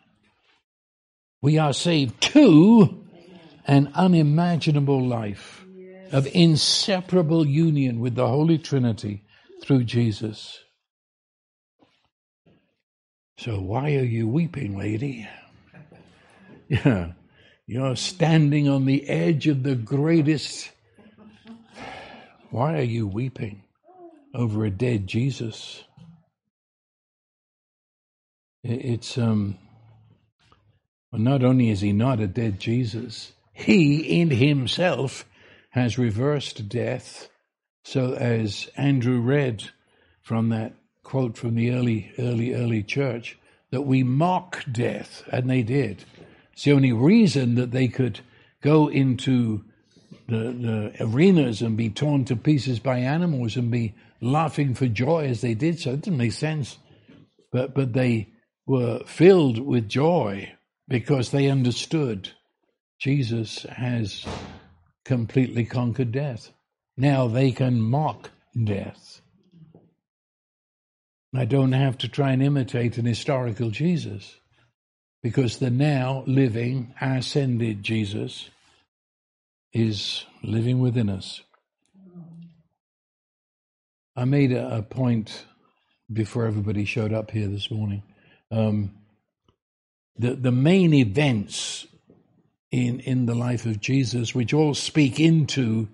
We are saved to an unimaginable life of inseparable union with the Holy Trinity through Jesus. So why are you weeping, lady? Yeah, you're standing on the edge of the greatest. Why are you weeping over a dead Jesus? It's um. Well, not only is he not a dead Jesus, he in himself has reversed death. So as Andrew read from that quote from the early, early, early church that we mock death, and they did. It's the only reason that they could go into the, the arenas and be torn to pieces by animals and be laughing for joy as they did so. It didn't make sense. But, but they were filled with joy because they understood Jesus has completely conquered death. Now they can mock death. I don't have to try and imitate an historical Jesus because the now living, ascended Jesus is living within us. I made a, a point before everybody showed up here this morning. Um, the, the main events in, in the life of Jesus, which all speak into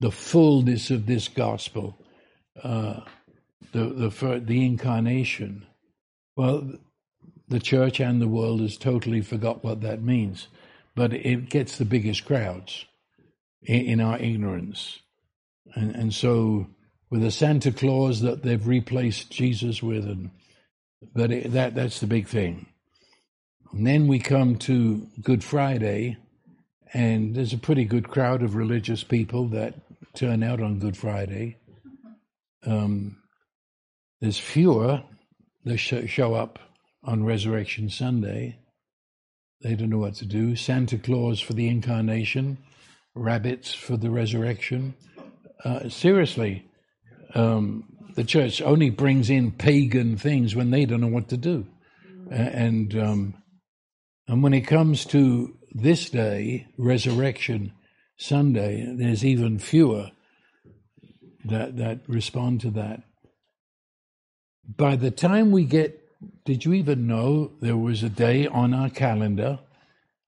the fullness of this gospel, uh, the the the incarnation. Well, the church and the world has totally forgot what that means, but it gets the biggest crowds in, in our ignorance, and and so with the Santa Claus that they've replaced Jesus with, and but it, that that's the big thing. And then we come to Good Friday, and there's a pretty good crowd of religious people that turn out on Good Friday. Um, there's fewer that show up on Resurrection Sunday. They don't know what to do. Santa Claus for the incarnation, rabbits for the resurrection. Uh, seriously, um, the church only brings in pagan things when they don't know what to do. And um, and when it comes to this day, Resurrection Sunday, there's even fewer that that respond to that by the time we get, did you even know there was a day on our calendar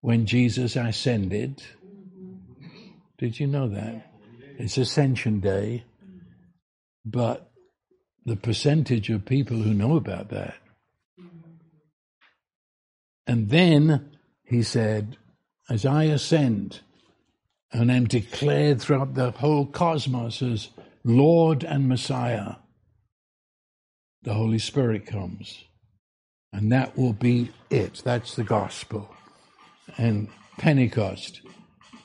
when Jesus ascended? Did you know that? It's Ascension Day, but the percentage of people who know about that. And then he said, as I ascend and am declared throughout the whole cosmos as Lord and Messiah, the Holy Spirit comes. And that will be it. That's the gospel. And Pentecost.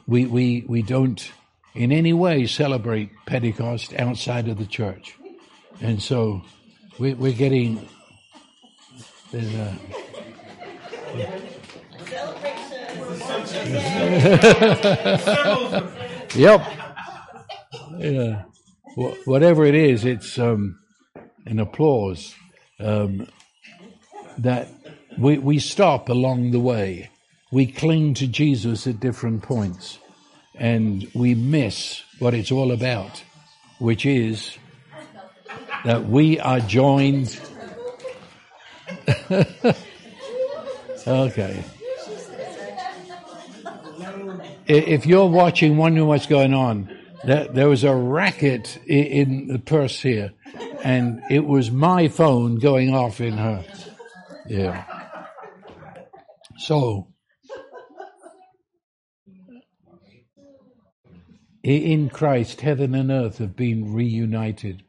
We, we, we don't in any way celebrate Pentecost outside of the church. And so we, we're getting. There's a, celebration. yep. Yeah. Whatever it is, it's um, and applause um, that we, we stop along the way. We cling to Jesus at different points and we miss what it's all about, which is that we are joined okay. If you're watching, wondering what's going on, there was a racket in the purse here, and it was my phone going off in her. Yeah. So, in Christ, heaven and earth have been reunited.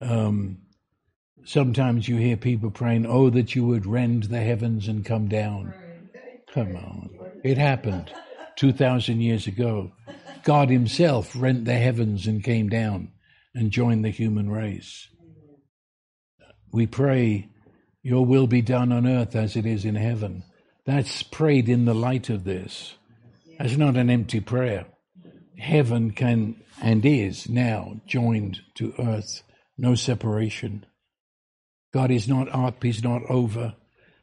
Um, sometimes you hear people praying, Oh, that you would rend the heavens and come down. Come on. It happened 2,000 years ago. God Himself rent the heavens and came down and joined the human race. We pray, Your will be done on earth as it is in heaven. That's prayed in the light of this. That's not an empty prayer. Heaven can and is now joined to earth. No separation. God is not up, He's not over.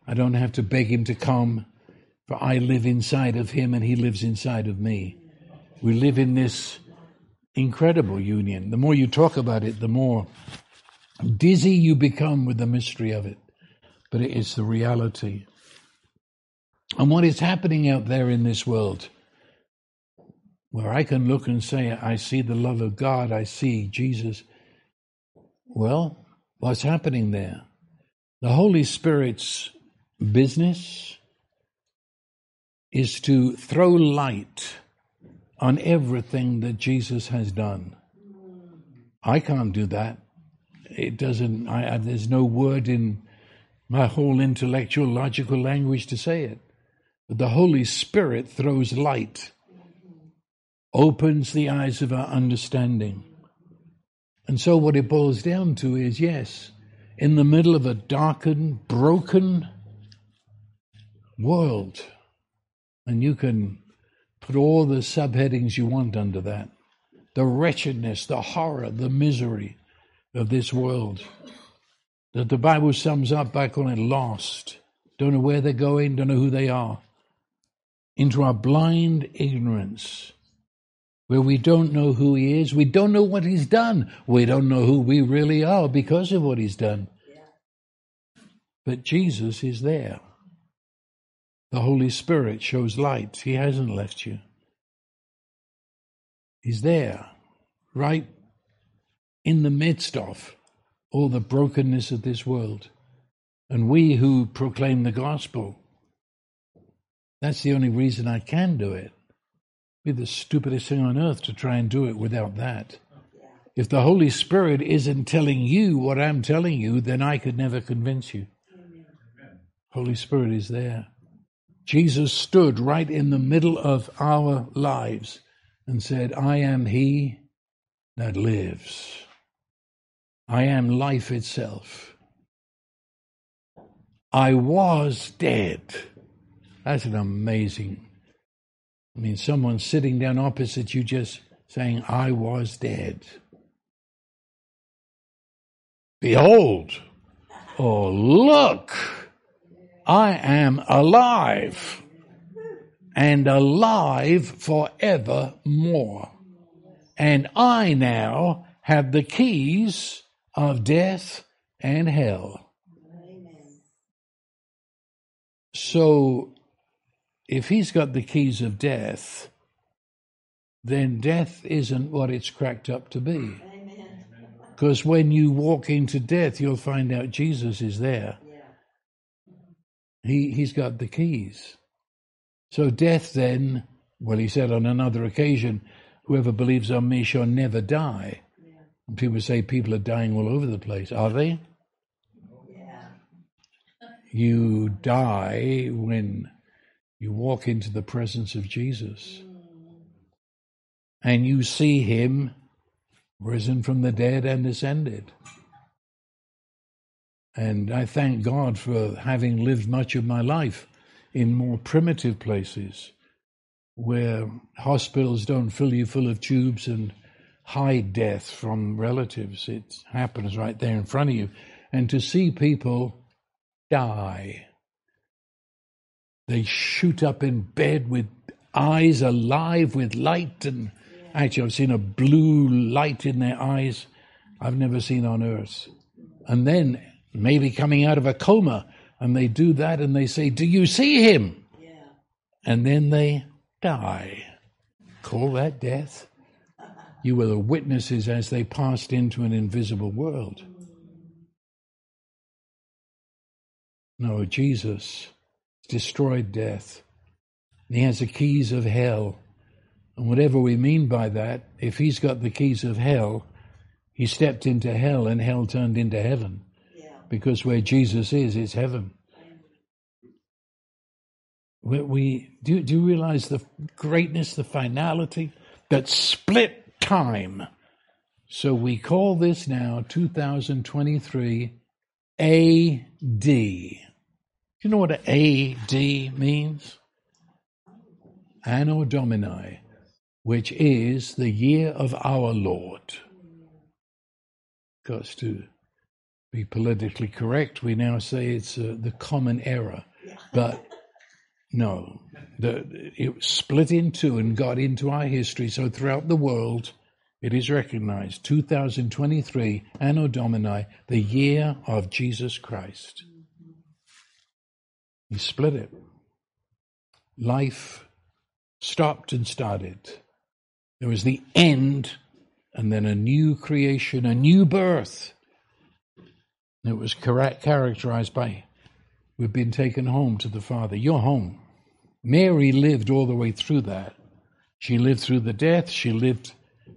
I don't have to beg Him to come, for I live inside of Him and He lives inside of me. We live in this incredible union. The more you talk about it, the more dizzy you become with the mystery of it. But it is the reality. And what is happening out there in this world, where I can look and say, I see the love of God, I see Jesus. Well, what's happening there? The Holy Spirit's business is to throw light on everything that Jesus has done. I can't do that. It doesn't, I, there's no word in my whole intellectual, logical language to say it. But the Holy Spirit throws light, opens the eyes of our understanding. And so, what it boils down to is yes, in the middle of a darkened, broken world, and you can Put all the subheadings you want under that. The wretchedness, the horror, the misery of this world that the Bible sums up by calling it lost. Don't know where they're going, don't know who they are. Into our blind ignorance, where we don't know who He is, we don't know what He's done, we don't know who we really are because of what He's done. But Jesus is there. The Holy Spirit shows light. He hasn't left you. He's there, right in the midst of all the brokenness of this world. And we who proclaim the gospel, that's the only reason I can do it. Be the stupidest thing on earth to try and do it without that. If the Holy Spirit isn't telling you what I'm telling you, then I could never convince you. Holy Spirit is there. Jesus stood right in the middle of our lives and said, I am he that lives. I am life itself. I was dead. That's an amazing. I mean, someone sitting down opposite you just saying, I was dead. Behold, oh, look I am alive and alive forevermore. And I now have the keys of death and hell. So, if he's got the keys of death, then death isn't what it's cracked up to be. Because when you walk into death, you'll find out Jesus is there. He, he's got the keys. So death then, well, he said on another occasion, whoever believes on me shall never die. Yeah. And people say people are dying all over the place. Are they? Yeah. You die when you walk into the presence of Jesus mm. and you see him risen from the dead and ascended. And I thank God for having lived much of my life in more primitive places where hospitals don't fill you full of tubes and hide death from relatives. It happens right there in front of you. And to see people die, they shoot up in bed with eyes alive with light. And actually, I've seen a blue light in their eyes I've never seen on earth. And then maybe coming out of a coma, and they do that and they say, Do you see him? Yeah. And then they die. Call that death? You were the witnesses as they passed into an invisible world. Mm. No, Jesus destroyed death. He has the keys of hell. And whatever we mean by that, if he's got the keys of hell, he stepped into hell and hell turned into heaven. Yeah. Because where Jesus is, is heaven. We, we do, do you realize the greatness, the finality that split time? So we call this now 2023 AD. You know what AD means? Anno Domini, which is the year of our Lord got to be politically correct. We now say it's uh, the common era, but no, the, it split in two and got into our history. So throughout the world, it is recognized 2023 Anno Domini, the year of Jesus Christ. He split it. Life stopped and started. There was the end and then a new creation, a new birth. And it was characterized by we've been taken home to the Father. You're home. Mary lived all the way through that. She lived through the death, she lived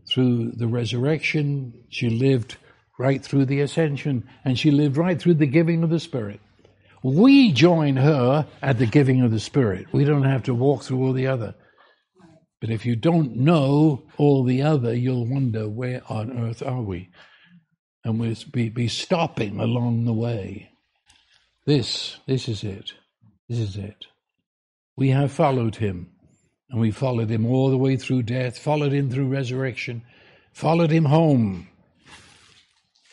through the resurrection, she lived right through the ascension, and she lived right through the giving of the Spirit. We join her at the giving of the Spirit. We don't have to walk through all the other. But if you don't know all the other, you'll wonder where on earth are we? And we'll be, be stopping along the way. This, this is it. This is it. We have followed him, and we followed him all the way through death, followed him through resurrection, followed him home.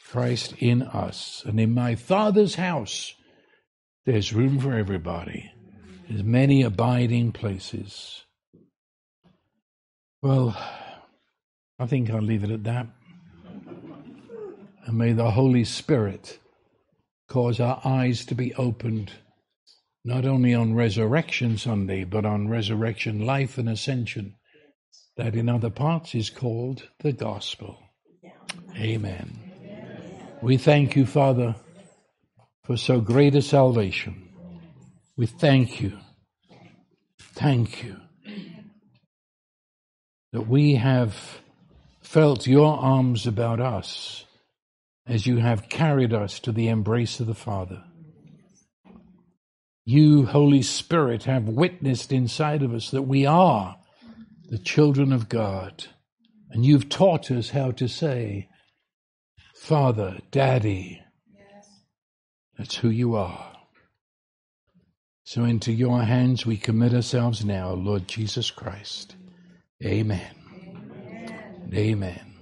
Christ in us. And in my Father's house, there's room for everybody. There's many abiding places. Well, I think I'll leave it at that. And may the Holy Spirit cause our eyes to be opened, not only on Resurrection Sunday, but on Resurrection Life and Ascension, that in other parts is called the Gospel. Amen. We thank you, Father, for so great a salvation. We thank you. Thank you that we have felt your arms about us as you have carried us to the embrace of the Father. You, Holy Spirit, have witnessed inside of us that we are the children of God. And you've taught us how to say, Father, Daddy. That's who you are. So into your hands we commit ourselves now, Lord Jesus Christ. Amen. Amen. Amen.